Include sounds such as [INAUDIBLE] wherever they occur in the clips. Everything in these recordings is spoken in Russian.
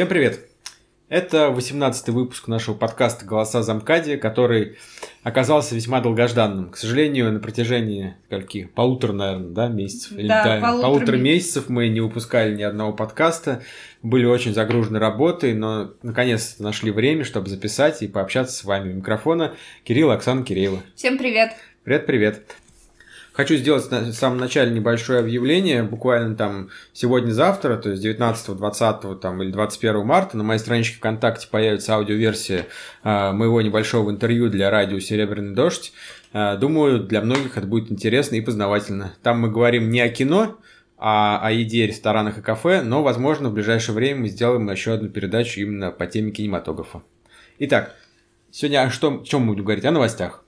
Всем привет! Это 18-й выпуск нашего подкаста «Голоса Замкади», который оказался весьма долгожданным. К сожалению, на протяжении скольки? Полутора, наверное, да, месяцев? Или, да, да, полутора, полутора месяцев мы не выпускали ни одного подкаста, были очень загружены работой, но наконец-то нашли время, чтобы записать и пообщаться с вами. У микрофона Кирилл Оксана Киреева. Всем привет! Привет-привет! Хочу сделать в самом начале небольшое объявление, буквально там сегодня-завтра, то есть 19, 20 там, или 21 марта на моей страничке ВКонтакте появится аудиоверсия э, моего небольшого интервью для радио «Серебряный дождь». Э, думаю, для многих это будет интересно и познавательно. Там мы говорим не о кино, а о еде, ресторанах и кафе, но, возможно, в ближайшее время мы сделаем еще одну передачу именно по теме кинематографа. Итак, сегодня о что, о чем мы будем говорить? О новостях.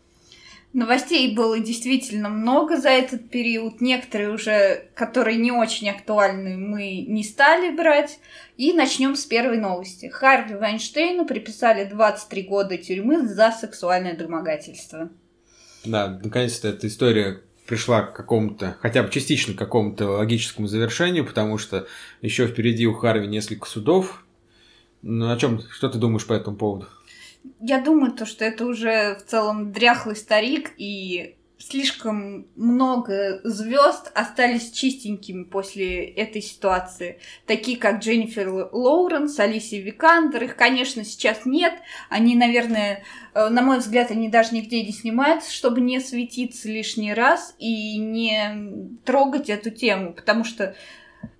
Новостей было действительно много за этот период. Некоторые уже, которые не очень актуальны, мы не стали брать. И начнем с первой новости. Харви Вайнштейну приписали 23 года тюрьмы за сексуальное домогательство. Да, наконец-то эта история пришла к какому-то, хотя бы частично к какому-то логическому завершению, потому что еще впереди у Харви несколько судов. Ну, о чем, что ты думаешь по этому поводу? Я думаю, то, что это уже в целом дряхлый старик, и слишком много звезд остались чистенькими после этой ситуации. Такие, как Дженнифер Лоуренс, Алисия Викандер. Их, конечно, сейчас нет. Они, наверное, э, на мой взгляд, они даже нигде не снимаются, чтобы не светиться лишний раз и не трогать эту тему. Потому что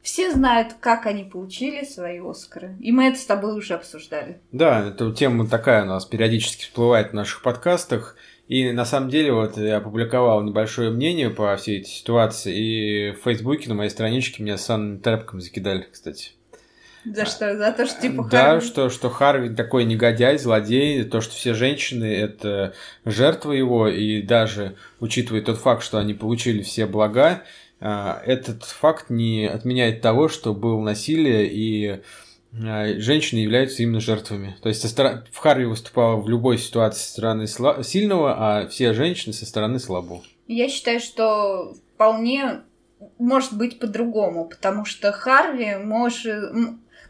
все знают, как они получили свои Оскары. И мы это с тобой уже обсуждали. Да, эта тема такая у нас периодически всплывает в наших подкастах. И на самом деле вот я опубликовал небольшое мнение по всей этой ситуации. И в Фейсбуке на моей страничке меня с санными тряпками закидали, кстати. За что? За то, что типа Да, Харви... что, что Харви такой негодяй, злодей, то, что все женщины это жертвы его, и даже учитывая тот факт, что они получили все блага, этот факт не отменяет того, что было насилие и а, женщины являются именно жертвами. То есть в Харви выступала в любой ситуации со стороны сильного, а все женщины со стороны слабого. Я считаю, что вполне может быть по-другому, потому что Харви может...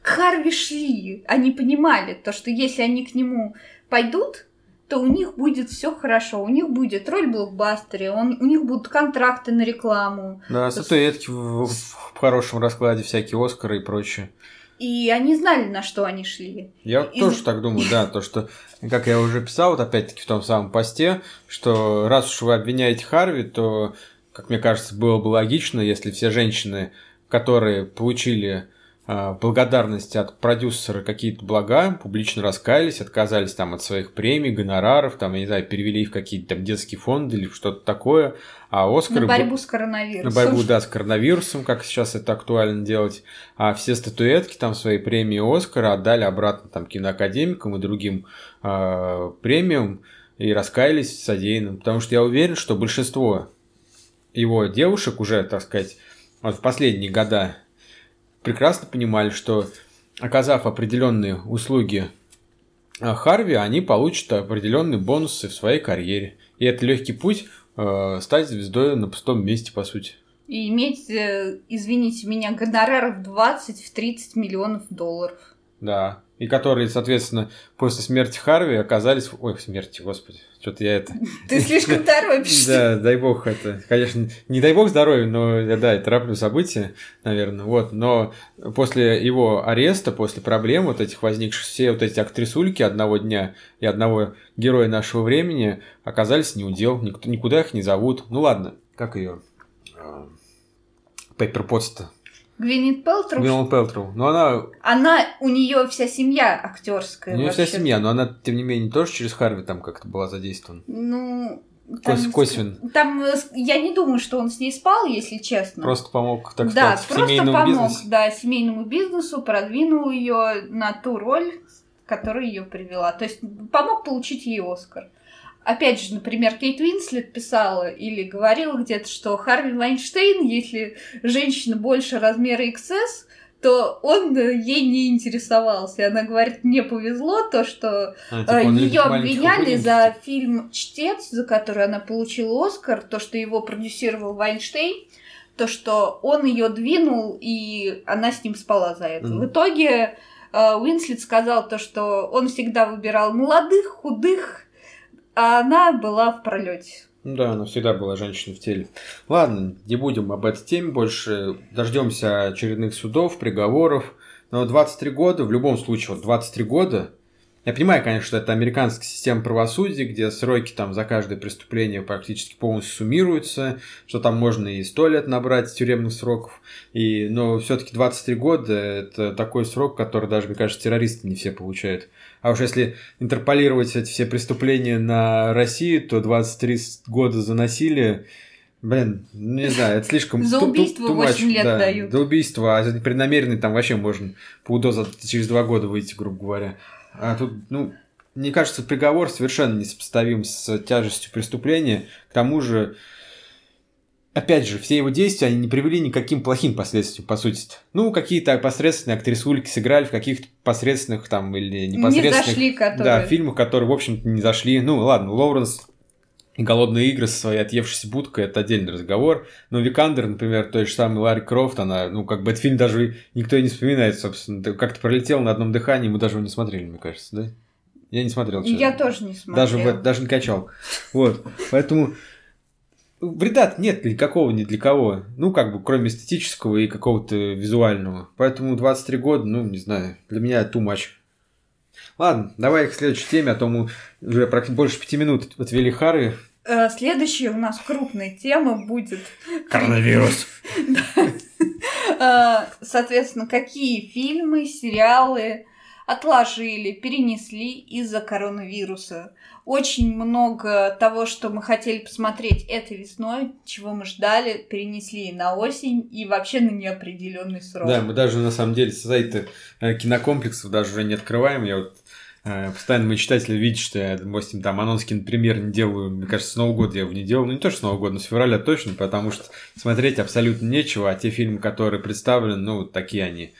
К Харви шли, они понимали то, что если они к нему пойдут, то у них будет все хорошо. У них будет роль в блокбастере, он, у них будут контракты на рекламу. Да, статуэтки в, в хорошем раскладе, всякие Оскары и прочее. И они знали, на что они шли. Я и... тоже так думаю, да, то, что, как я уже писал, вот опять-таки в том самом посте, что раз уж вы обвиняете Харви, то, как мне кажется, было бы логично, если все женщины, которые получили благодарности от продюсера какие-то блага, публично раскаялись, отказались там от своих премий, гонораров, там, я не знаю, перевели их в какие-то там детские фонды или что-то такое, а Оскар... На борьбу с коронавирусом. На борьбу, да, с коронавирусом, как сейчас это актуально делать, а все статуэтки там свои премии Оскара отдали обратно там киноакадемикам и другим э, премиям и раскаялись в содеянном, потому что я уверен, что большинство его девушек уже, так сказать, вот в последние года прекрасно понимали, что оказав определенные услуги а, Харви, они получат определенные бонусы в своей карьере. И это легкий путь э, стать звездой на пустом месте, по сути. И иметь, э, извините меня, гонораров 20-30 миллионов долларов. Да, и которые, соответственно, после смерти Харви оказались... Ой, смерти, господи, что-то я это... Ты слишком [LAUGHS] торопишься. Да, дай бог это. Конечно, не дай бог здоровья, но я, да, я тороплю события, наверное, вот. Но после его ареста, после проблем вот этих возникших, все вот эти актрисульки одного дня и одного героя нашего времени оказались неудел, никто, никуда их не зовут. Ну ладно, как ее? Пеппер Потс-то Гвинет Пелтроу. Гвинет Пелтроу. Но она... Она, у нее вся семья актерская. У нее вся семья, но она, тем не менее, тоже через Харви там как-то была задействована. Ну, там, Кос косвенно. Там я не думаю, что он с ней спал, если честно. Просто помог, так да, сказать, просто семейному помог, бизнесу. Да, семейному бизнесу, продвинул ее на ту роль, которая ее привела. То есть помог получить ей Оскар опять же, например, Кейт Уинслет писала или говорила где-то, что Харви Вайнштейн, если женщина больше размера XS, то он ей не интересовался. И она говорит, мне повезло то, что а, типа ее обвиняли за фильм «Чтец», за который она получила Оскар, то, что его продюсировал Вайнштейн, то, что он ее двинул, и она с ним спала за это. Mm. В итоге э, Уинслет сказал то, что он всегда выбирал молодых, худых, а она была в пролете. Да, она всегда была женщиной в теле. Ладно, не будем об этой теме больше. Дождемся очередных судов, приговоров. Но 23 года, в любом случае, вот 23 года, я понимаю, конечно, что это американская система правосудия, где сроки там за каждое преступление практически полностью суммируются, что там можно и 100 лет набрать тюремных сроков, и, но все-таки 23 года – это такой срок, который даже, мне кажется, террористы не все получают. А уж если интерполировать эти все преступления на Россию, то 23 года за насилие Блин, ну, не знаю, это слишком... За убийство 8 лет да, дают. За убийство, а за непреднамеренный там вообще можно по УДО через два года выйти, грубо говоря. А тут, ну, мне кажется, приговор совершенно несопоставим с тяжестью преступления. К тому же, опять же, все его действия, они не привели никаким плохим последствиям, по сути. -то. Ну, какие-то посредственные актрисульки сыграли в каких-то посредственных там или непосредственных... Не зашли, которые... Да, фильмах, которые, в общем-то, не зашли. Ну, ладно, Лоуренс голодные игры со своей отъевшейся будкой это отдельный разговор. Но Викандер, например, той же самой Ларри Крофт, она, ну, как бы этот фильм даже никто и не вспоминает, собственно. Как-то пролетел на одном дыхании, мы даже его не смотрели, мне кажется, да? Я не смотрел. Честно. Я тоже не смотрел. Даже, даже не качал. Вот. Поэтому вреда нет никакого ни для кого. Ну, как бы, кроме эстетического и какого-то визуального. Поэтому 23 года, ну, не знаю, для меня too much. Ладно, давай к следующей теме, а то мы уже больше пяти минут отвели Хары. Э, следующая у нас крупная тема будет... Коронавирус. [LAUGHS] Э, соответственно, какие фильмы, сериалы отложили, перенесли из-за коронавируса. Очень много того, что мы хотели посмотреть этой весной, чего мы ждали, перенесли на осень и вообще на неопределенный срок. Да, мы даже на самом деле сайты э, кинокомплексов даже уже не открываем. Я вот постоянно мои читатели видят, что я, допустим, там анонс кинопремьер не делаю, мне кажется, с Нового года я его не делал, ну не то, что с Нового года, но с февраля точно, потому что смотреть абсолютно нечего, а те фильмы, которые представлены, ну, такие они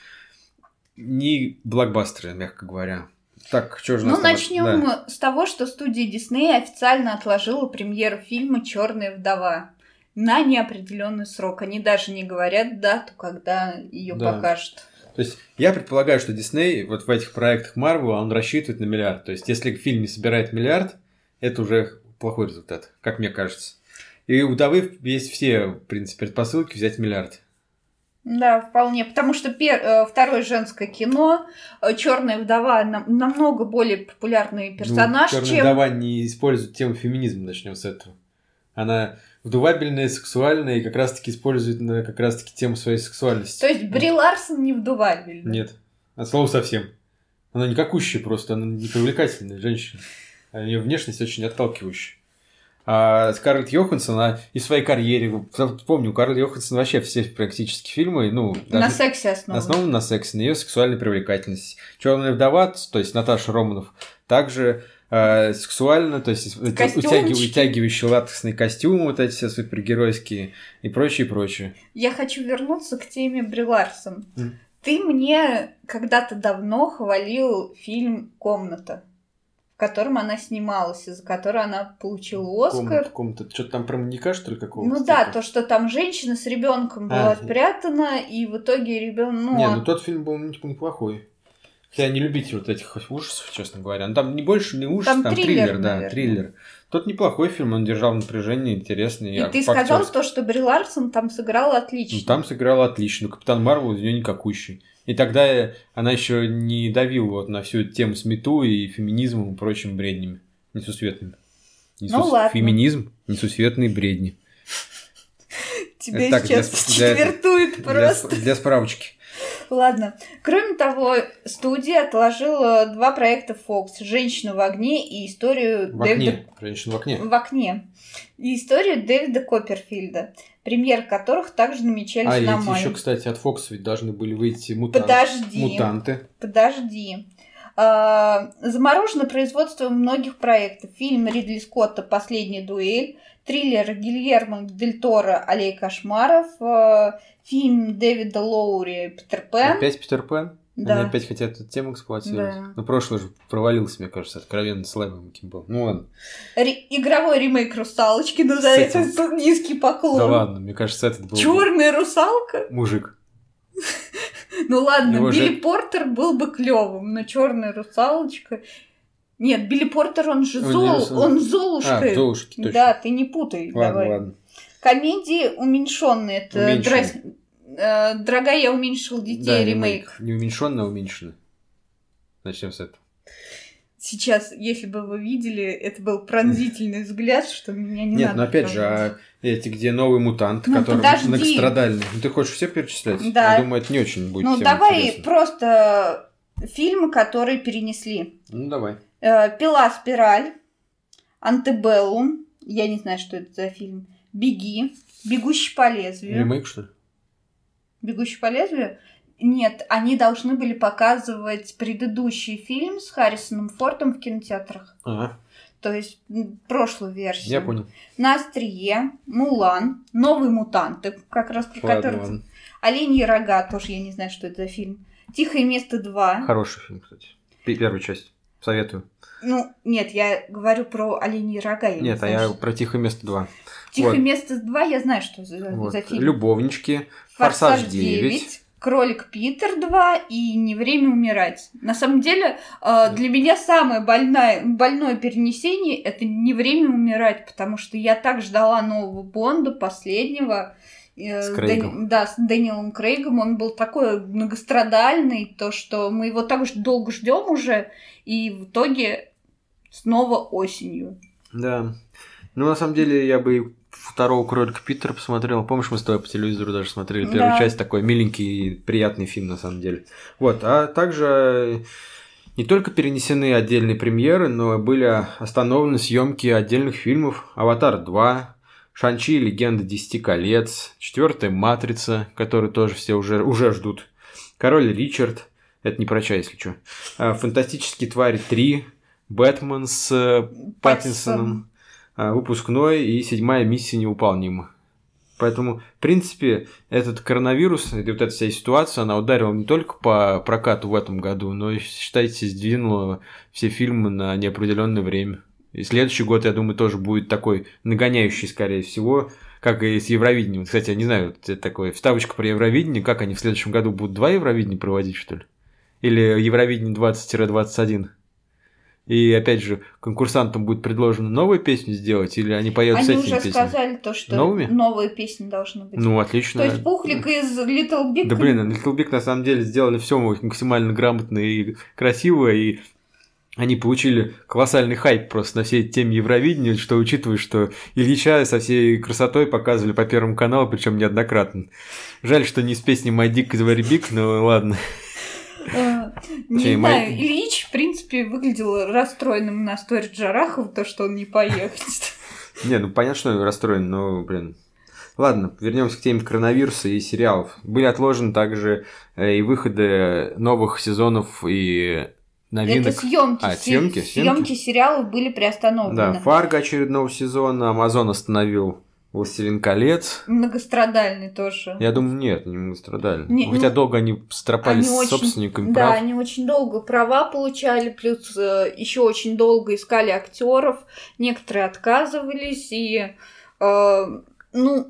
не блокбастеры, мягко говоря. Так, что же Ну, начнем да. с того, что студия Дисней официально отложила премьеру фильма Черная вдова на неопределенный срок. Они даже не говорят дату, когда ее да. покажут. То есть я предполагаю, что Дисней вот в этих проектах Марвел он рассчитывает на миллиард. То есть если фильм не собирает миллиард, это уже плохой результат, как мне кажется. И у Давы есть все, в принципе, предпосылки взять миллиард. Да, вполне. Потому что пер... Э, второе женское кино, э, Черная вдова нам... намного более популярный персонаж, ну, Черная чем... вдова не использует тему феминизма, начнем с этого. Она вдувабельная, сексуальная и как раз-таки использует на как раз-таки тему своей сексуальности. То есть Бри Ларсон не вдувабельная? Нет. От слова совсем. Она не какущая просто, она не привлекательная женщина. А ее внешность очень отталкивающая. А Скарлетт Йоханссон, она и в своей карьере, помню, у Скарлетт Йоханссон вообще все практически фильмы, ну... на сексе основаны. Основаны на сексе, на ее сексуальной привлекательности. Черная вдова, то есть Наташа Романов, также э, сексуально, то есть утягив, утягивающие латексные костюмы, вот эти все супергеройские и прочее, прочее. Я хочу вернуться к теме Бри Ларсон. Mm. Ты мне когда-то давно хвалил фильм «Комната» котором она снималась, из-за которой она получила Оскар. Комната, Что-то там про маньяка, что ли, какого-то? Ну да, то, что там женщина с ребенком была а, спрятана, и в итоге ребенок. Ну, не, ну тот фильм был ну, типа, неплохой. Я не любитель вот этих ужасов, честно говоря. Ну, там не больше не ужас, там, там триллер, триллер да, триллер. Тот неплохой фильм, он держал напряжение, интересный. И а, ты сказал то, что Бри Ларсон там сыграла отлично. Ну, там сыграла отлично. Капитан Марвел из нее никакущий. И тогда она еще не давила вот на всю эту тему с мету и феминизмом и прочими бреднями несусветными. Несус... Ну ладно. Феминизм, несусветные бредни. [LAUGHS] Тебя так, сейчас четвертует просто. Для, для справочки. Ладно. Кроме того, студия отложила два проекта Fox «Женщина в огне» и историю в Дэвида... окне. «Женщина в окне». В окне. И историю Дэвида Копперфильда премьер которых также намечались а, на май. А еще, кстати, от Fox ведь должны были выйти мутан... Подожди. мутанты. Подожди. А, заморожено производство многих проектов. Фильм Ридли Скотта «Последняя дуэль», триллер Гильермо Дель Торо «Аллея кошмаров», а, фильм Дэвида Лоури «Питер Пен». Опять Питер Пен? Да. Они опять хотят эту тему эксплуатировать. Да. Ну, прошлый же провалился, мне кажется, откровенно слабым каким был. Ну ладно. Ре- игровой ремейк русалочки, но за это низкий поклон. Да ладно, мне кажется, этот был. Черная русалка? Мужик. [LAUGHS] Ну ладно, Его Билли же- Портер был бы клевым, но черная русалочка. Нет, Билли Портер, он же зол, он Золушка. А, Золушки, точно. Да, ты не путай. Ладно, давай. ладно. Комедии уменьшенные. Это Уменьшенные. дра- э, Дорогая, я уменьшил детей, Да, ремейк. Не уменьшенно, а уменьшенно. Начнем с этого. Сейчас, если бы вы видели, это был пронзительный взгляд, что меня не Нет, надо но опять же, а эти, где новый мутант, Ну, который подожди. многострадальный. Ну, ты хочешь все перечислять? Да. Я думаю, это не очень будет Ну, давай интересно. просто фильмы, которые перенесли. Ну, давай. Э, Пила спираль, Антебеллум, я не знаю, что это за фильм. Беги, Бегущий по лезвию. Ремейк, что ли? Бегущий по лезвию? Нет, они должны были показывать предыдущий фильм с Харрисоном Фордом в кинотеатрах. Ага, То есть прошлую версию. я понял. На острие, Мулан, Новые мутанты, как раз про Ладно, которых... ладно. Оленьи рога, тоже я не знаю, что это за фильм. Тихое место 2. Хороший фильм, кстати. Первую часть. Советую. Ну, нет, я говорю про оленьи рога. Я не Нет, а знаю, я что- про «Тихое место 2». Тихое вот. место 2, я знаю, что за, Вот. за фильм. «Любовнички», «Форсаж 9». Кролик Питер 2 и Не время умирать. На самом деле, э, для меня самое больное, больное перенесение это не время умирать, потому что я так ждала нового Бонда, последнего. Э, С Крейгом. Да, с Дэниелом Крейгом. Он был такой многострадальный, то, что мы его так долго ждем уже, и в итоге снова осенью. Да. Ну, на самом деле, я бы второго кролика Питера посмотрел. Помнишь, мы с тобой по телевизору даже смотрели первую Да. часть, такой миленький и приятный фильм, на самом деле. Вот, а также не только перенесены отдельные премьеры, но были остановлены съемки отдельных фильмов «Аватар 2», «Шанчи. Легенда Десяти колец», «Четвертая матрица», которую тоже все уже, уже ждут, «Король Ричард», это не про чай, если что, «Фантастические твари 3», «Бэтмен» с э, Паттинсоном, а, выпускной и седьмая миссия невыполнима. Поэтому, в принципе, этот коронавирус, и вот эта вся ситуация, она ударила не только по прокату в этом году, но и, считайте, сдвинула все фильмы на неопределенное время. И следующий год, я думаю, тоже будет такой нагоняющий, скорее всего, как и с Евровидением. Кстати, я не знаю, вот это такое вставочка про Евровидение, как они в следующем году будут два Евровидения проводить, что ли? Или Евровидение 20-21? И опять же, конкурсантам будет предложено новую песню сделать, или они с Они этими уже песнями? сказали то, что Новыми? новые песни должны быть. Ну, отлично. То есть Пухлик из Little Big... Да блин, Little Big на самом деле сделали все максимально грамотно и красиво, и они получили колоссальный хайп просто на всей теме Евровидения, что учитывая, что Ильича со всей красотой показывали по Первому каналу, причем неоднократно. Жаль, что не с песней My Dick is very big, но ладно. Э, Не знаю, Ильич, в принципе, выглядел расстроенным на сторис Джарахова, то, что он не поехать. Не, ну понятно, что я расстроен, но, блин. Ладно, вернемся к теме коронавируса и сериалов. Были отложены также э, и выходы новых сезонов и новинок. Это съемки. А, съемки, съемки? Съемки сериалов были приостановлены. Да, Фарго очередного сезона, Амазон остановил Властелин колец. Многострадальный тоже. Я думаю, нет, не многострадали. Не, Хотя ну, долго они стропались они с очень- собственниками Да, прав. они очень долго права получали, плюс еще очень долго искали актеров, некоторые отказывались, и э, ну,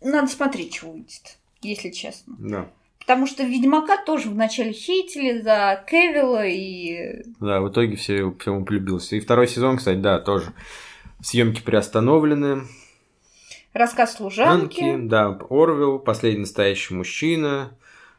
надо смотреть, что выйдет, если честно. Да. Потому что Ведьмака тоже вначале хейтили за Кавилла и да, в итоге все, всему полюбился. И второй сезон, кстати, да, тоже. Съемки приостановлены. рассказ служанки. Анки, да, Орвилл, Последний настоящий мужчина.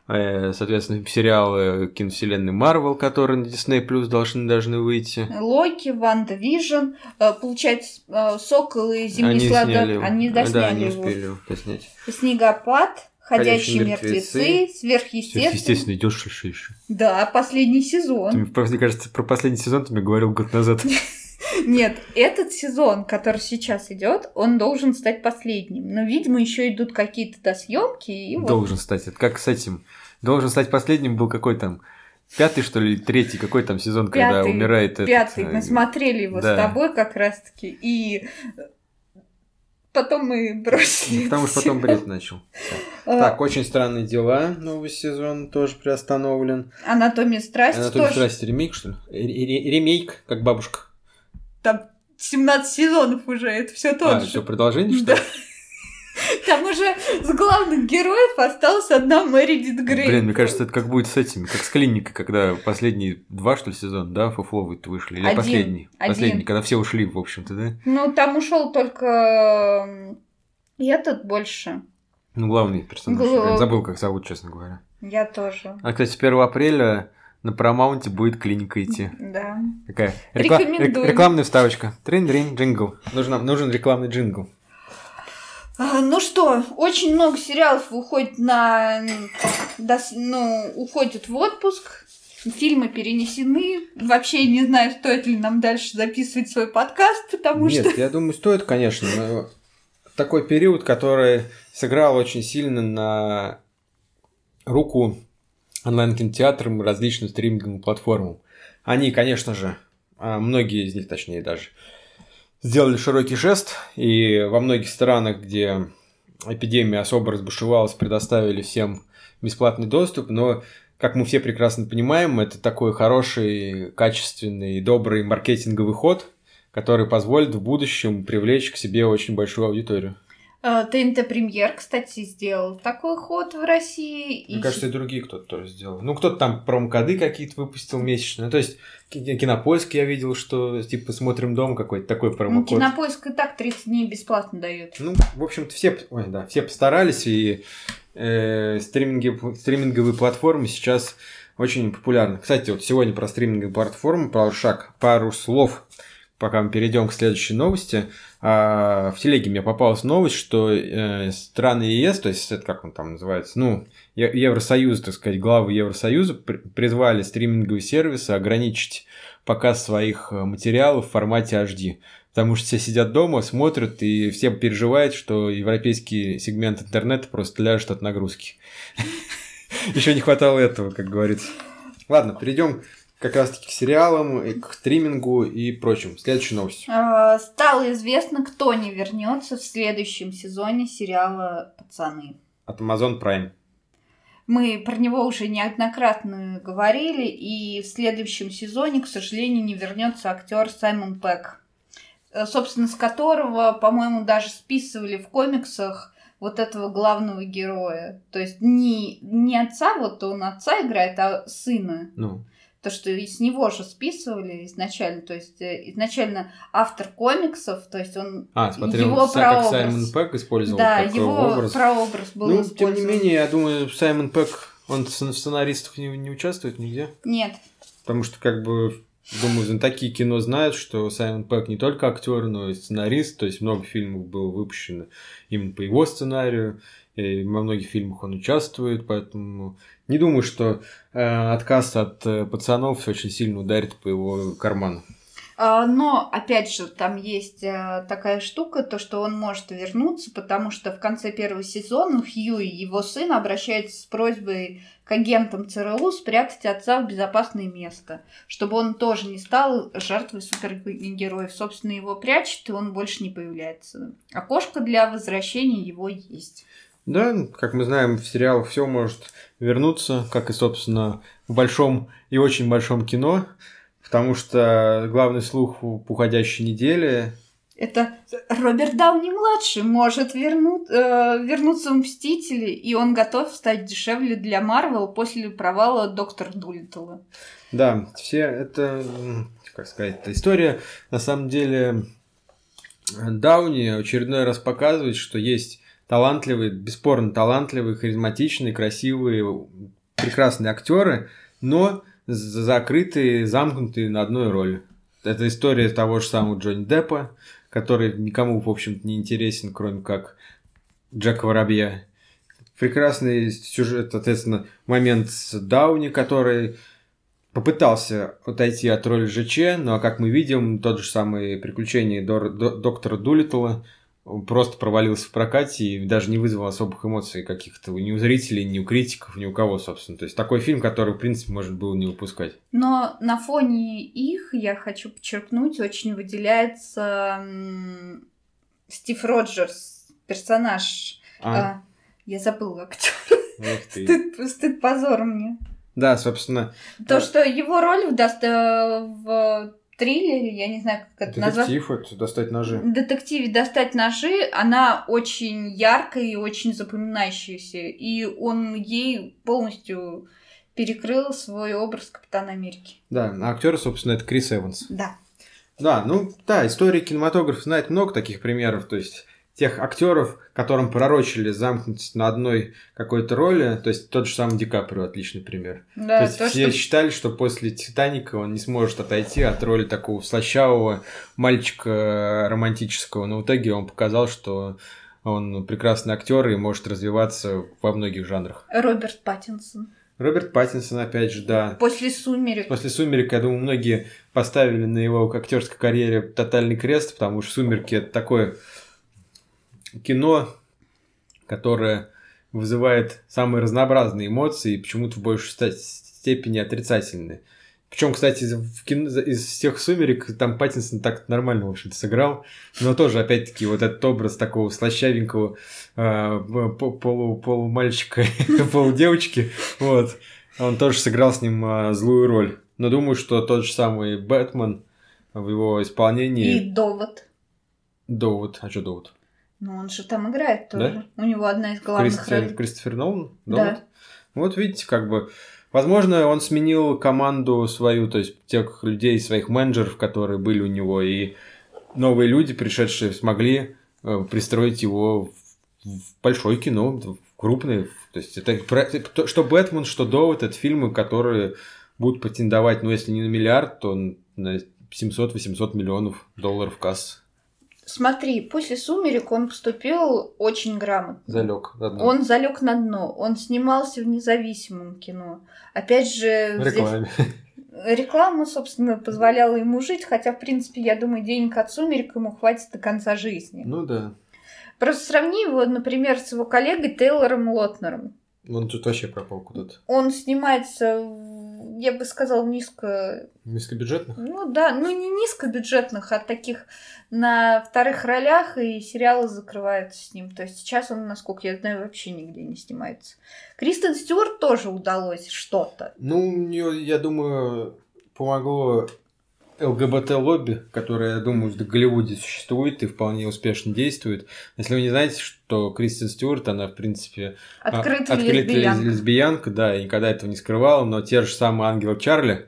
э, Соответственно, сериалы киновселенной Марвел, которые на Disney Plus должны, должны выйти. Локи, Ванда Вижн, э, получается, э, Сокол и Зимний они сладок, они Да, досняли не его. успели доснять. Снегопад, Ходячие Ходячие мертвецы, мертвецы, сверхъестественно. Естественно, идешь еще еще. Да, последний Ты, сезон. мне просто кажется, про последний сезон ты мне говорил год назад. [LAUGHS] Нет, этот сезон, который сейчас идет, он должен стать последним. Но, видимо, еще идут какие-то досъемки, и вот. Должен стать. Это как с этим. Должен стать последним был какой там пятый, что ли, третий, какой там сезон, когда Пятый, умирает этот, Пятый, э, мы смотрели его да. с тобой как раз-таки, и потом мы [LAUGHS] бросили. Потому что потом бред начал. А, Так, очень странные дела. Новый сезон тоже приостановлен. Анатомия страсти Анатомия тоже. страсти ремейк, что ли? Ре- ре- Ремейк, как бабушка. Там 17 сезонов уже, это все А, тот что, же. продолжение, что ли? Там уже с главных героев осталась одна Мэридит Грей. Блин, мне кажется, это как будет с этими, как с клиникой, когда последние два, что ли, сезона, да, фуфловые вышли, или Один. последний? Один. Последний, когда все ушли, в общем-то, да? Ну, там ушел только этот больше. Ну, главный персонаж. Гл- забыл, как зовут, честно говоря. Я тоже. А, кстати, с 1 апреля на Paramount будет клиника идти. Да. Такая рекла- рекламная вставочка. Трин-дрин, джингл. Нужен, нужен рекламный джингл. А, Ну что, очень много сериалов уходит на... Ну, уходят в отпуск. Фильмы перенесены. Вообще не знаю, стоит ли нам дальше записывать свой подкаст, потому Нет, что... я думаю, стоит, конечно. Но такой период, который сыграл очень сильно на руку онлайн-кинотеатрам и различным стриминговым платформам. Они, конечно же, а, многие из них, точнее даже, сделали широкий жест, и во многих странах, где эпидемия особо разбушевалась, предоставили всем бесплатный доступ, но, как мы все прекрасно понимаем, это такой хороший, качественный, добрый маркетинговый ход, который позволит в будущем привлечь к себе очень большую аудиторию. Э, ТНТ Премьер, кстати, сделал такой ход в России. Мне и кажется, и другие кто-то тоже сделал. Ну, кто-то там промокоды какие-то выпустил месячные. Ну, то есть, ки- кинопоиск я видел, что типа смотрим дом какой-то такой Ну, промокод. Кинопоиск и так 30 дней бесплатно дает. Ну, в общем-то, все, ой, да, все постарались, и э, стриминги, стриминговые платформы сейчас очень популярны. Кстати, вот сегодня про стриминговые платформы, пару шаг, пару слов, пока мы перейдем к следующей новости. А, в телеге мне попалась новость, что э, страны ЕС, то есть это как он там называется, ну, Евросоюз, так сказать, главы Евросоюза при- призвали стриминговые сервисы ограничить показ своих э, материалов в формате HD. Потому что все сидят дома, смотрят, и все переживают, что европейский сегмент интернета просто ляжет от нагрузки. [LAUGHS] Еще не хватало этого, как говорится. Ладно, перейдем как раз-таки к сериалам, и к стримингу и прочим. Следующая новость. Э, Стало известно, кто не вернется в следующем сезоне сериала «Пацаны». От Amazon Prime. Мы про него уже неоднократно говорили, и в следующем сезоне, к сожалению, не вернется актер Саймон Пэк, собственно, с которого, по-моему, даже списывали в комиксах вот этого главного героя. То есть не, не отца, вот он отца играет, а сына. Ну, То, что с него же списывали изначально. То есть э, изначально автор комиксов, то есть он а, смотрел, его как прообраз. Саймон Пэк использовал да, как его образ. прообраз был Ну, использован. тем не менее, я думаю, Саймон Пэк, он в сценаристах не, не участвует нигде. Нет. Потому что, как бы, думаю, знатоки кино знают, что Саймон Пэк не только актер, но и сценарист. То есть много фильмов было выпущено именно по его сценарию. Во многих фильмах он участвует, поэтому не думаю, что э, отказ от э, пацанов очень сильно ударит по его карману. А, Но, опять же, там есть э, такая штука, то, что он может вернуться, потому что в конце первого сезона Хью и его сын обращаются с просьбой к агентам ЦРУ спрятать отца в безопасное место, чтобы он тоже не стал жертвой супергероев. Собственно, его прячут, и он больше не появляется. Окошко для возвращения его есть. Да, как мы знаем, в сериалах все может вернуться, как и, собственно, в большом и очень большом кино, потому что главный слух в уходящей неделе Это Роберт Дауни-младший может верну- э, вернуться в «Мстители», и он готов стать дешевле для Марвел после провала «Доктора Дулиттла». Да, все это, как сказать, эта история на самом деле Дауни очередной раз показывает, что есть талантливые, бесспорно талантливые, харизматичные, красивые, прекрасные актеры, но закрытые, замкнутые на одной роли. Это история того же самого Джонни Деппа, который никому, в общем-то, не интересен, кроме как Джека Воробья. Прекрасный сюжет, соответственно, момент с Дауни, который попытался отойти от роли ЖЧ, но, как мы видим, тот же самый приключение Дор- До- доктора Дулиттла он просто провалился в прокате и даже не вызвал особых эмоций каких-то ни у зрителей, ни у критиков, ни у кого, собственно. То есть такой фильм, который, в принципе, можно было не выпускать. Но на фоне их, я хочу подчеркнуть, очень выделяется Стив Роджерс, персонаж. А, А, я забыла актер. Стыд, стыд, позор мне. Да, собственно, То, Да. что его роль в, в триллере, я не знаю, как это назвать. Детектив, это достать ножи. В детективе «Достать ножи» она очень яркая и очень запоминающаяся. И он ей полностью перекрыл свой образ Капитана Америки. Да, а актер, собственно, это Крис Эванс. Да. Да, ну да, история кинематографа знает много таких примеров, то есть тех актеров, которым пророчили замкнуть на одной какой-то роли, то есть тот же самый Ди Каприо отличный пример. Да, то есть то, все что- считали, что после Титаника он не сможет отойти от роли такого слащавого мальчика романтического, но в итоге он показал, что он прекрасный актер и может развиваться во многих жанрах. Роберт Паттинсон. Роберт Паттинсон, опять же, да. После «Сумерек». После «Сумерек», я думаю, многие поставили на его актерской карьере тотальный крест, потому что «Сумерки» — это такое кино, которое вызывает самые разнообразные эмоции и почему-то в большей степени отрицательные. Причем, кстати, в кино, из всех «Сумерек» там Паттинсон так нормально, в общем-то, сыграл. Но тоже, опять-таки, вот этот образ такого слащавенького э, по- полу, полумальчика, [LAUGHS] полудевочки, вот, он тоже сыграл с ним э, злую роль. Но думаю, что тот же самый Бэтмен в его исполнении... И «Довод». Довод. А что Довод? Ну, он же там играет тоже. У него одна из главных Кристофер, ролей. Кристофер Нолан? Да. Довод? Вот видите, как бы... Возможно, он сменил команду свою, то есть тех людей, своих менеджеров, которые были у него, и новые люди, пришедшие, смогли э, пристроить его в, в большое кино, в крупное. То есть это что Бэтмен, что Довод, это фильмы, которые будут претендовать, ну, если не на миллиард, то на 700-800 миллионов долларов касс. Смотри, после «Сумерек» он поступил очень грамотно. Залег. Он залег на дно, он снимался в независимом кино. Опять же, в здесь рекламе. реклама, собственно, позволяла ему жить, хотя, в принципе, я думаю, денег от «Сумерек» ему хватит до конца жизни. Ну да. Просто сравни его, например, с его коллегой Тейлором Лотнером. Он тут вообще пропал куда-то. Он снимается, я бы сказала, низко... Низкобюджетных? Ну да, ну не низкобюджетных, а таких на вторых ролях, и сериалы закрываются с ним. То есть сейчас он, насколько я знаю, вообще нигде не снимается. Кристен Стюарт тоже удалось что-то. Ну, я думаю, помогло ЛГБТ-лобби, которое, я думаю, в Голливуде существует и вполне успешно действует. Если вы не знаете, что Кристен Стюарт, она, в принципе, а, Открытая открытая лесбиянка. лесбиянка, да, и никогда этого не скрывала, но те же самые ангелы Чарли,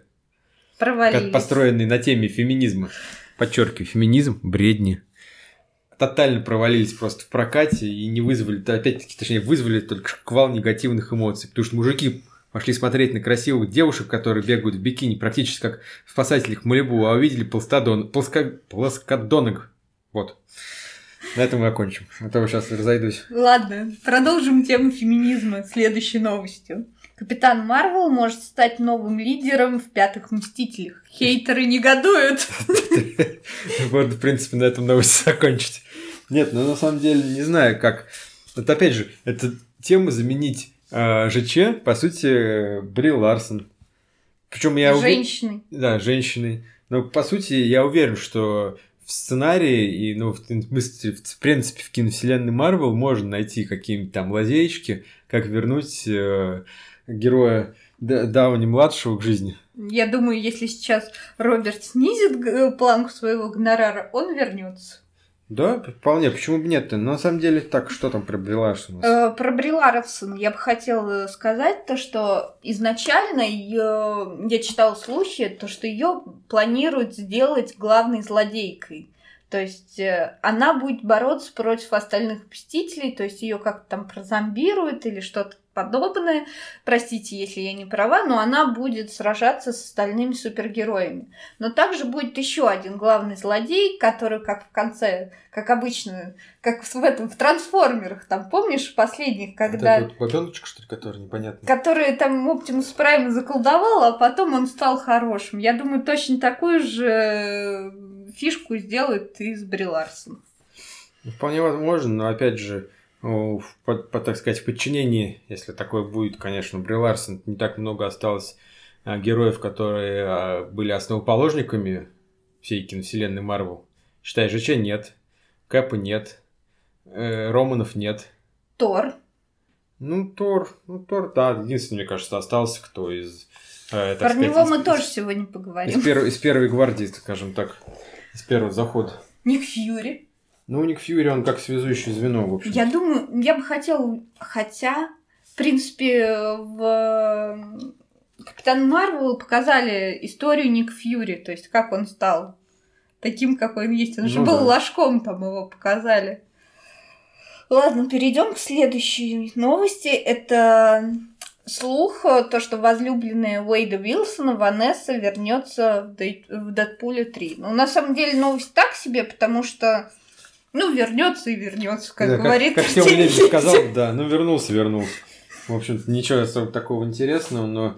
Провалились. как построенные на теме феминизма, подчеркиваю, феминизм, бредни, тотально провалились просто в прокате и не вызвали, опять-таки, точнее, вызвали только шквал негативных эмоций, потому что мужики пошли смотреть на красивых девушек, которые бегают в бикини, практически как в спасателях Малибу, а увидели пластодон, плоско, плоскодонок. Вот. На этом мы окончим. А то сейчас разойдусь. Ладно, продолжим тему феминизма следующей новостью. Капитан Марвел может стать новым лидером в «Пятых Мстителях». Хейтеры негодуют. [LAUGHS] Вот, в принципе, на этом новость закончить. Нет, ну на самом деле не знаю, как. Вот опять же, эта тема заменить ЖЧ, по сути, э, Бри Ларсон. Причем я уве- Женщины. Да, женщины. Но по сути, я уверен, что в сценарии и, ну, в, смысле, в, принципе, в киновселенной Марвел можно найти какие-нибудь там лазеечки, как вернуть э, героя Д- Дауни младшего к жизни. Я думаю, если сейчас Роберт снизит г- планку своего гонорара, он вернется. Да, вполне. Почему бы нет-то? Но на самом деле, так, что там про Бри Ларсон у? Э, Про Бри Ларсон я бы хотела сказать то, что изначально её- я читала слухи, то, что ее планируют сделать главной злодейкой. То есть э, она будет бороться против остальных мстителей, то есть ее как-то там прозомбируют или что-то подобное. Простите, если я не права, но она будет сражаться с остальными супергероями. Но также будет еще один главный злодей, который, как в конце, как обычно, как в этом в трансформерах, там помнишь последних, когда Вот бабёночка, что ли, которая непонятно. который там Оптимус Прайм заколдовал, а потом он стал хорошим. Я думаю, точно такую же э, фишку сделают и с Бри Ларсон. Ну, Вполне возможно, но опять же, в, под- под, так сказать, в подчинении, если такое будет, конечно, Бри Ларсон, не так много осталось а, героев, которые а, были основоположниками всей киновселенной Марвел. Считай, ЖЧ нет, Кэпа нет, э, Романов нет. Тор. Ну, Тор, ну, Тор, да, единственный, мне кажется, остался, кто из э, Про сказать, него из- мы из- тоже сегодня поговорим. Из, первой, из первой гвардии, скажем так. Из первого захода. Ник Фьюри. Ну, Ник Фьюри, он как связующее звено, в общем. Я думаю, я бы хотела, хотя, в принципе, в Капитан Марвел показали историю Ник Фьюри, то есть как он стал таким, какой он есть. Он же Ну был да. ложком, там его показали. Ладно, перейдем к следующей новости. Это слух, э, то, что возлюбленная Уэйда Вилсона, Ванесса, вернется в, Дей- в Дэдпуле 3. Ну, на самом деле, новость так себе, потому что, ну, вернется и вернется, как Да, говорит как, Артемий Лебедь Лебедев. сказал, [LAUGHS] да, ну вернулся, вернулся. В общем-то, ничего особо такого интересного, но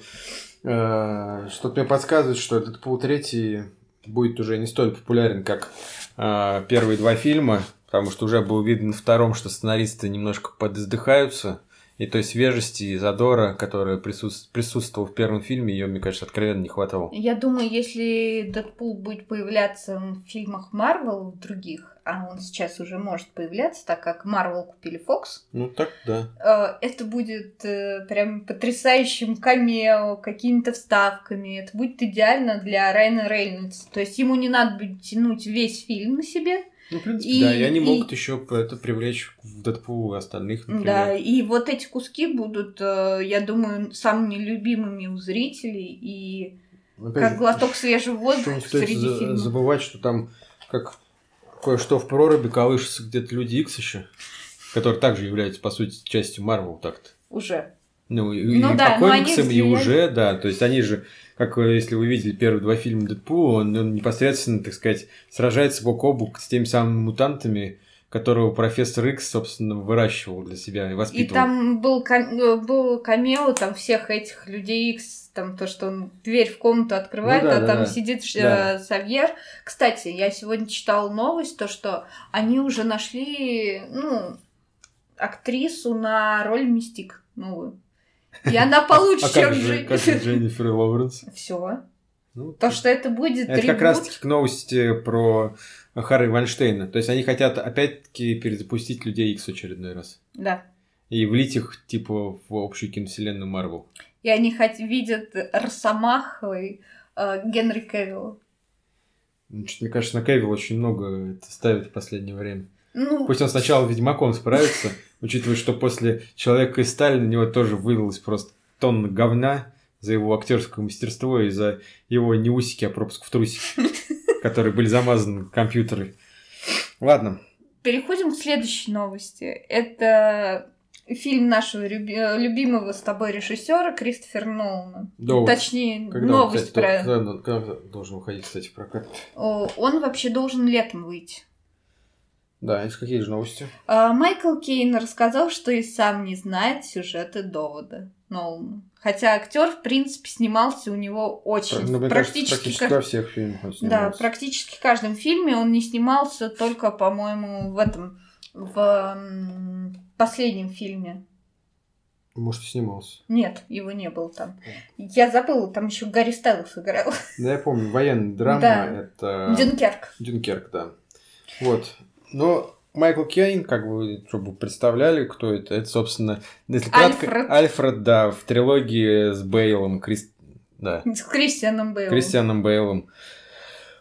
э, что-то мне подсказывает, что этот Пул третий будет уже не столь популярен, как э, первые два фильма, потому что уже было видно на втором, что сценаристы немножко подиздыхаются, и той свежести и задора, которая присутств- присутствовала в первом фильме, ее, мне кажется, откровенно не хватало. Я думаю, если Дэдпул будет появляться в фильмах Марвел, в других, а он сейчас уже может появляться, так как Марвел купили Фокс, Ну так, да. э, это будет э, прям потрясающим камео, какими-то вставками. Это будет идеально для Райана Рейнольдса. То есть ему не надо будет тянуть весь фильм на себе. Ну, в принципе, И- да, и они и- могут еще это привлечь в Дэдпул и остальных, например. Да, и вот эти куски будут, э, я думаю, самыми любимыми у зрителей. И Опять как же, глоток свежего воздуха среди за- фильмов. забывать, что там как кое-что в проруби колышется где-то Люди Икс еще, которые также являются, по сути, частью Марвел так-то. Уже. Ну, и, Ну и да, по комиксам, и влияют. уже, да, то есть они же, как э, если вы видели первые два фильма Дэдпула, он, он непосредственно, так сказать, сражается бок о бок с теми самыми мутантами, которого профессор Икс, собственно, выращивал для себя и И воспитывал. там был, кам- э, был камео там всех этих людей Икс, там то, что он дверь в комнату открывает, Ну да, а да, там да. сидит э, Да. Савьер. Кстати, я сегодня читала новость, то, что они уже нашли, ну, актрису на роль Мистик новую. И она получше, А чем же, как же [LAUGHS] Дженнифер Лоуренс? Все. Ну, То, что это будет Это как трибут. раз таки к новости про Харри Вайнштейна. То есть они хотят опять-таки перезапустить Людей Икс в очередной раз. Да. И влить их, типа, в общую киновселенную Марвел. И они хоть видят Росомахой э, Генри Кевилла. Ну, что-то, мне кажется, на Кевилл очень много это ставит в последнее время. Ну, Пусть он сначала Ведьмаком справится, [LAUGHS] учитывая, что после Человека из стали на него тоже вылилось просто тонна говна за его актерское мастерство и за его не усики, а пропуск в трусики, [LAUGHS] которые были замазаны компьютеры. Ладно, Переходим к следующей новости. Это фильм нашего люби- любимого с тобой режиссера Кристофера Нолана. Довод. Точнее, Когда, он, новость кстати, про... когда, когда должен выходить, кстати, в прокат? Он вообще должен летом выйти. Да, из какие же новости? А, Майкл Кейн рассказал, что и сам не знает сюжеты довода Нолана. Хотя актер, в принципе, снимался у него очень. Ну, мне кажется, практически, практически ка- во всех фильмах он Да, практически в каждом фильме он не снимался только, по-моему, в этом, в последнем фильме. Может, и снимался. Нет, его не было там. Я забыла, там еще Гарри Стайлс играл. Да, я помню, военная драма, Да. это... Дюнкерк. Дюнкерк, да. Вот. Но Майкл Кейн, как вы, чтобы представляли, кто это, это, собственно, если кратко, Альфред. Альфред, да, в трилогии с Бейлом, Крис... да, С Кристианом Бейлом. Кристианом Бейлом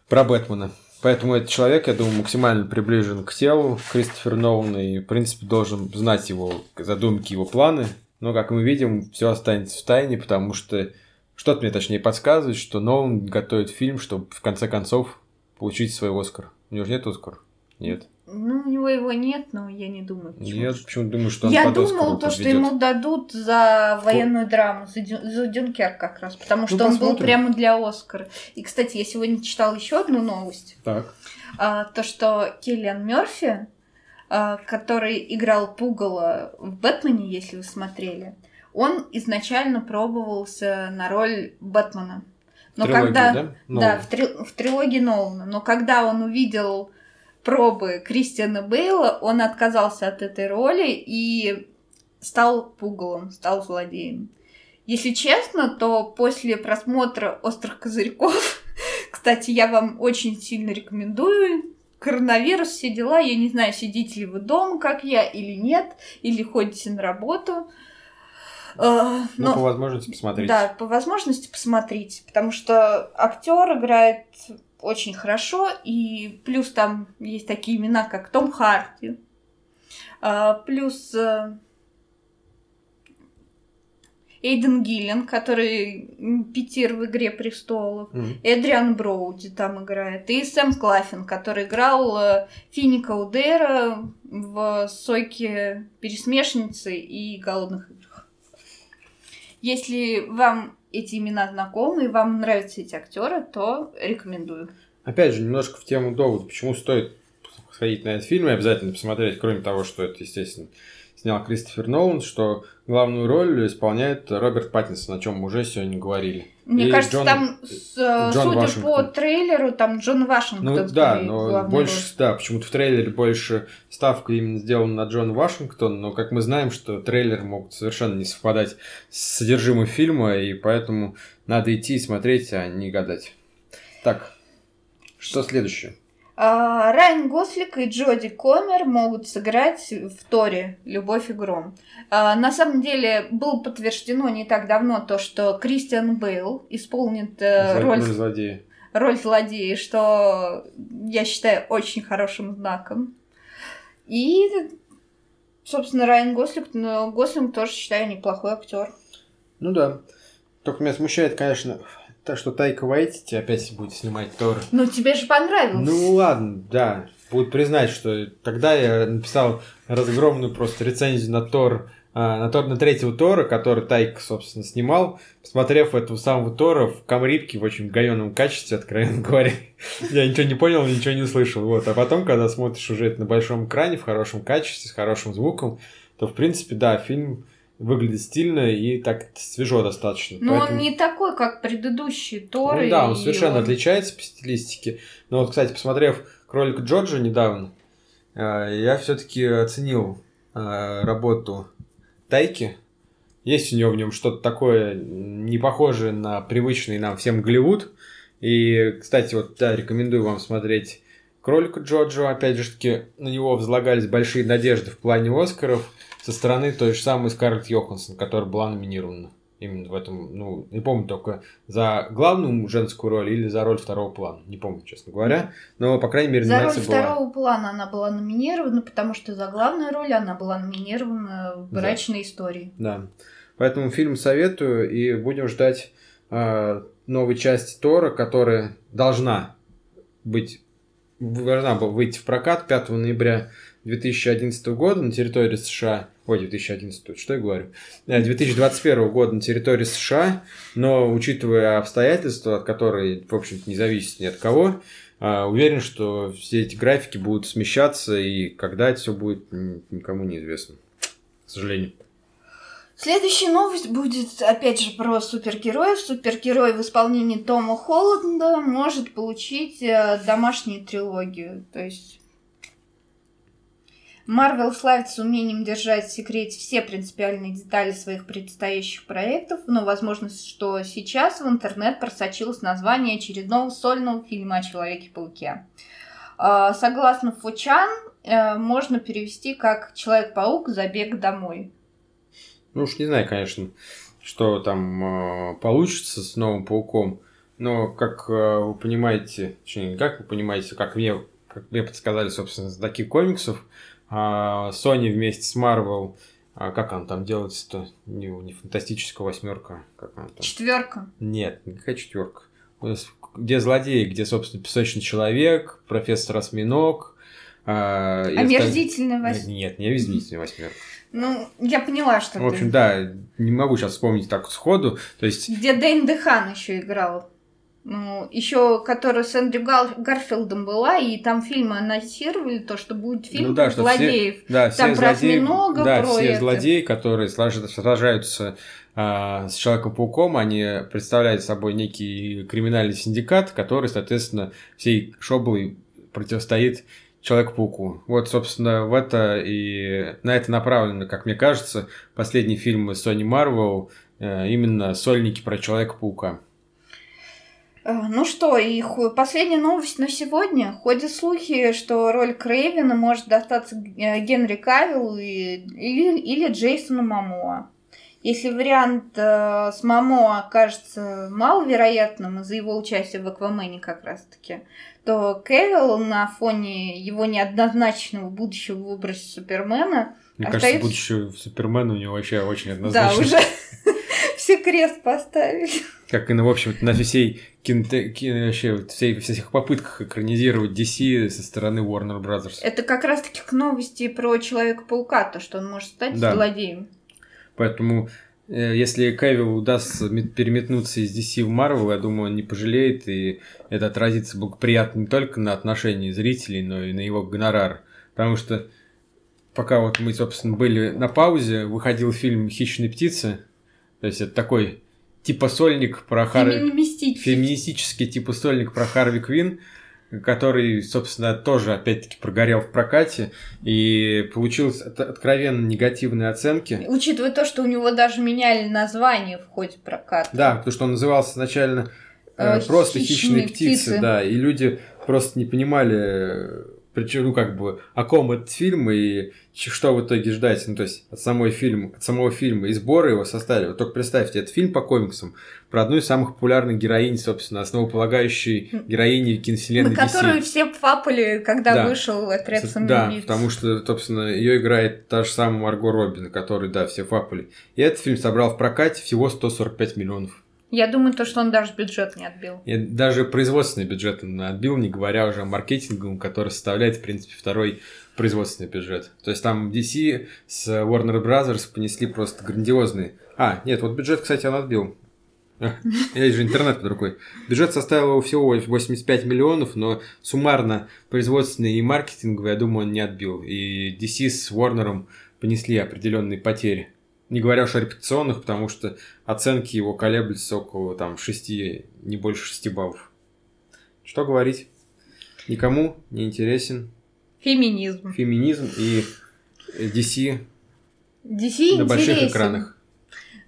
про Бэтмена. Поэтому этот человек, я думаю, максимально приближен к телу Кристофера Нолана и, в принципе, должен знать его задумки, его планы. Но, как мы видим, все останется в тайне, потому что что-то мне точнее подсказывает, что Нолан готовит фильм, чтобы в конце концов получить свой Оскар. У него же нет Оскара? Нет. Ну, у него его нет, но я не думаю. почему. Нет, почему думаю, что он Я думал, то, что ему дадут за военную драму, за, Дю- за Дюнкерк как раз, потому что он был Ну, посмотрим. прямо для Оскара. И, кстати, я сегодня читала еще одну новость. Так. А, то, что Киллиан Мерфи, а, который играл Пугало в Бэтмене, если вы смотрели, он изначально пробовался на роль Бэтмена. Но Трилогии, когда... да? Да, Нолана. в, три- в трилогии Нолана. Но когда он увидел пробы Кристиана Бейла, он отказался от этой роли и стал пугалом, стал злодеем. Если честно, то после просмотра «Острых козырьков», [LAUGHS] кстати, я вам очень сильно рекомендую, коронавирус, все дела, я не знаю, сидите ли вы дома, как я, или нет, или ходите на работу. Э, Ну, но- по возможности посмотреть. Да, по возможности посмотрите, потому что актер играет очень хорошо, и плюс там есть такие имена, как Том Харди, а, плюс э, Эйден Гиллен, который Питер в «Игре престолов», Мгм. Эдриан Броуди там играет, и Сэм Клаффин, который играл э, Финика Удера в «Сойке пересмешницы» и «Голодных играх». Если вам эти имена знакомы и вам нравятся эти актеры, то рекомендую. Опять же, немножко в тему довода, почему стоит сходить на этот фильм и обязательно посмотреть, кроме того, что это, естественно, снял Кристофер Нолан, что главную роль исполняет Роберт Паттинсон, о чем мы уже сегодня говорили. Мне И кажется, Джон- там, с- э, Джон судя по Вашингтон. трейлеру, там Джон Вашингтон. Ну да, но больше, роль. да, почему-то в трейлере больше ставка именно сделана на Джона Вашингтона, но как мы знаем, что трейлеры могут совершенно не совпадать с содержимым фильма, и поэтому надо идти и смотреть, а не гадать. Так, что следующее? А, Райан Гослик и Джоди Комер могут сыграть в Торе «Любовь и гром». А, На самом деле было подтверждено не так давно то, что Кристиан Бейл исполнит э, Зло- роль злодея. роль злодея, что я считаю очень хорошим знаком. И, собственно, Райан Гослик, но Гослинг тоже считаю неплохой актер. Ну да. Только меня смущает, конечно, то, что Тайка Вайтити опять будет снимать Тор. Ну, тебе же понравился. Ну ладно, да. Будут признать, что тогда я написал разгромную просто рецензию на Тор, а, на Тор, на третьего Тора, который Тайк, собственно, снимал, посмотрев этого самого Тора в камрипке в очень говенном качестве, откровенно [LAUGHS] говоря. Я ничего не понял, ничего не услышал. Вот. А потом, когда смотришь уже это на большом экране, в хорошем качестве, с хорошим звуком, то, в принципе, да, фильм выглядит стильно и так свежо достаточно. Но Поэтому- он не такой, как предыдущие Торы. ну да, он совершенно он- отличается по стилистике. Но вот, кстати, посмотрев кролик Джорджа недавно, э, я все-таки оценил э, работу Тайки. Есть у него в нем что-то такое не похожее на привычный нам всем Голливуд. И, кстати, вот да, рекомендую вам смотреть кролика Джорджа. Опять же таки, на него возлагались большие надежды в плане Оскаров со стороны той же самой Скарлетт Йоханссон, которая была номинирована. Именно в этом, ну, не помню только за главную женскую роль или за роль второго плана. Не помню, честно говоря. Но, по крайней мере, За роль была. второго плана она была номинирована, потому что за главную роль она была номинирована в Да. брачной истории. Да. Поэтому фильм советую и будем ждать э, новой части Тора, которая должна быть должна была выйти в прокат 5 ноября 2011 года на территории США. Ой, 2011, что я говорю? Э, 2021 года на территории США, но учитывая обстоятельства, от которых, в общем-то, не зависит ни от кого, э, уверен, что все эти графики будут смещаться, и когда это все будет, никому не известно. К сожалению. Следующая новость будет, опять же, про супергероев. Супергерой в исполнении Тома Холланда может получить э, домашнюю трилогию. То есть Марвел славится умением держать в секрете все принципиальные детали своих предстоящих проектов, но возможно, что сейчас в интернет просочилось название очередного сольного фильма о Человеке-пауке. А, Согласно Фучан, э, можно перевести как «Человек-паук. Забег домой». Ну уж не знаю, конечно, что там э, получится с новым пауком. Но, как э, вы понимаете, точнее, не как вы понимаете, как мне, как мне подсказали, собственно, знатоки комиксов, э, Sony вместе с Marvel, а как она там делается-то? Не, не фантастическая восьмерка, как она там? Четверка. Нет, никакая четверка. Где злодеи, где, собственно, песочный человек, профессор Осьминог. э, осталь- Омерзительная восьмерка. Нет, не омерзительная восьмерка. Ну, я поняла, что В общем, ты. да, не могу сейчас вспомнить так сходу. То есть, Где Дэйн Дехан еще играл. Ну, еще, которая с Эндрю Гар- Гарфилдом была, и там фильмы анонсировали то, что будет фильм Ну да, что все- злодеев. да, все Там про злодеи, осьминога, да, про все это. злодеи, которые сражаются а, с Человеком-пауком, они представляют собой некий криминальный синдикат, который, соответственно, всей шоблой противостоит Человеку-пауку. Вот, собственно, в это и на это направлены, как мне кажется, последние фильмы Sony Marvel, э, именно сольники про Человека-паука. Э, Ну что, и последняя новость на сегодня. Ходят слухи, что роль Крейвена может достаться э, Генри Кавиллу и- или, или Джейсону Мамоа. Если вариант э, с Мамо окажется маловероятным из-за его участия в Аквамене как раз-таки, то Кевилл на фоне его неоднозначного будущего в образе Супермена Мне остается... кажется, будущее Супермена у него вообще очень однозначно. Да, уже [LAUGHS] все крест поставили. Как и, ну, в общем на всей кинте... ки- вообще всей, всех попытках экранизировать DC со стороны Warner Brothers. Это как раз-таки к новости про Человека-паука, то, что он может стать Да. злодеем. Поэтому, э, если Кевилл удастся мет- переметнуться из DC в Marvel, я думаю, он не пожалеет, и это отразится благоприятно не только на отношении зрителей, но и на его гонорар. Потому что пока вот мы, собственно, были на паузе, выходил фильм «Хищные птицы», то есть это такой типа сольник про Харви... Феминистический. феминистический типа сольник про Харви Квин, который, собственно, тоже, опять-таки, прогорел в прокате и получил от- откровенно негативные оценки. Учитывая то, что у него даже меняли название в ходе проката. Да, потому что он назывался изначально э, Э, просто «Хищные хищные птицы, птицы». да, и люди просто не понимали, причем, ну, как бы, о ком этот фильм и что в итоге ждать, ну, то есть, от, самой фильма, от самого фильма и сбора его составили. Вот только представьте, это фильм по комиксам про одну из самых популярных героинь, собственно, основополагающей героини киновселенной на которую DC. все папали, когда Да. вышел отряд. Да, потому что, собственно, ее играет та же самая Марго Робин, который, да, все фапали. И этот фильм собрал в прокате всего 145 миллионов. Я думаю, то, что он даже бюджет не отбил. И даже производственный бюджет он отбил, не говоря уже о маркетинговом, который составляет, в принципе, второй производственный бюджет. То есть там DC с Warner Brothers понесли просто грандиозные... А, нет, вот бюджет, кстати, он отбил. [LAUGHS] Есть же интернет под рукой. Бюджет составил его всего 85 миллионов, но суммарно производственный и маркетинговый, я думаю, он не отбил. И DC с Warner понесли определенные потери. Не говоря уж о репетиционных, потому что оценки его колеблются около там 6, не больше 6 баллов. Что говорить? Никому не интересен Феминизм. феминизм и DC DC на больших интересен. экранах.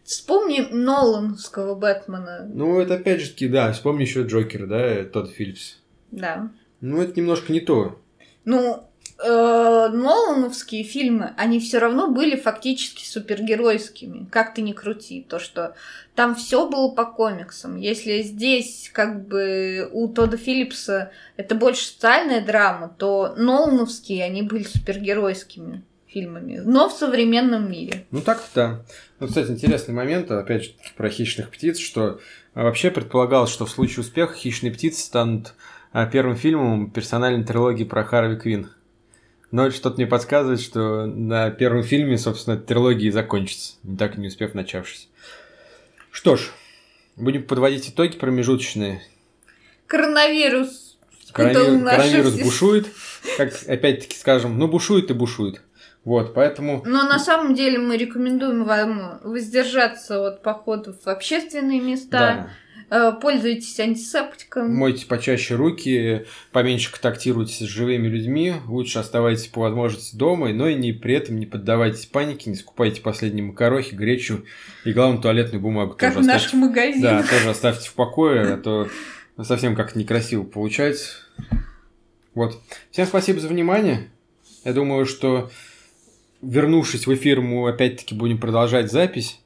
Вспомни Нолановского Бэтмена. Ну, это опять же таки, да, вспомни еще Джокер, да, тот Филлипс. Да. Ну, это немножко не то. Ну, э, Нолановские фильмы, они все равно были фактически супергеройскими. Как ты ни крути. То, что там все было по комиксам. Если здесь, как бы, у Тодда Филлипса это больше социальная драма, то Нолановские, они были супергеройскими фильмами. Но в современном мире. Ну, так-то да. Ну, кстати, интересный момент, опять же, про хищных птиц, что а, вообще предполагалось, что в случае успеха хищные птицы станут а, первым фильмом персональной трилогии про Харви Квин. Но что-то мне подсказывает, что на первом фильме, собственно, эта трилогия и закончится, не так и не успев начавшись. Что ж, будем подводить итоги промежуточные. Коронавирус Коронавирус, коронавирус бушует, как опять-таки скажем, ну бушует и бушует. Вот, поэтому Но на самом деле мы рекомендуем вам воздержаться от походов в общественные места. да, Э, Пользуйтесь антисептиком. Мойте почаще руки, поменьше контактируйте с живыми людьми, лучше оставайтесь по возможности дома, но и не, при этом не поддавайтесь панике, не скупайте последние макарохи, гречу и, главное, туалетную бумагу Как тоже наш оставьте. магазин. Да, тоже оставьте в покое, а то совсем как-то некрасиво получается. Вот. Всем спасибо за внимание. Я думаю, что вернувшись в эфир, мы опять-таки будем продолжать запись.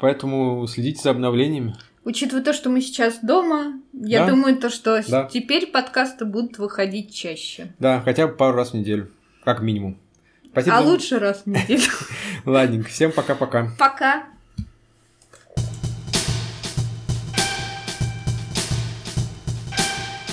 Поэтому следите за обновлениями. Учитывая то, что мы сейчас дома, я Да. думаю, то, что Да. теперь подкасты будут выходить чаще. Да, хотя бы пару раз в неделю. Как минимум. Спасибо. А за- лучше раз в неделю. [LAUGHS] Ладненько. Всем пока-пока. Пока.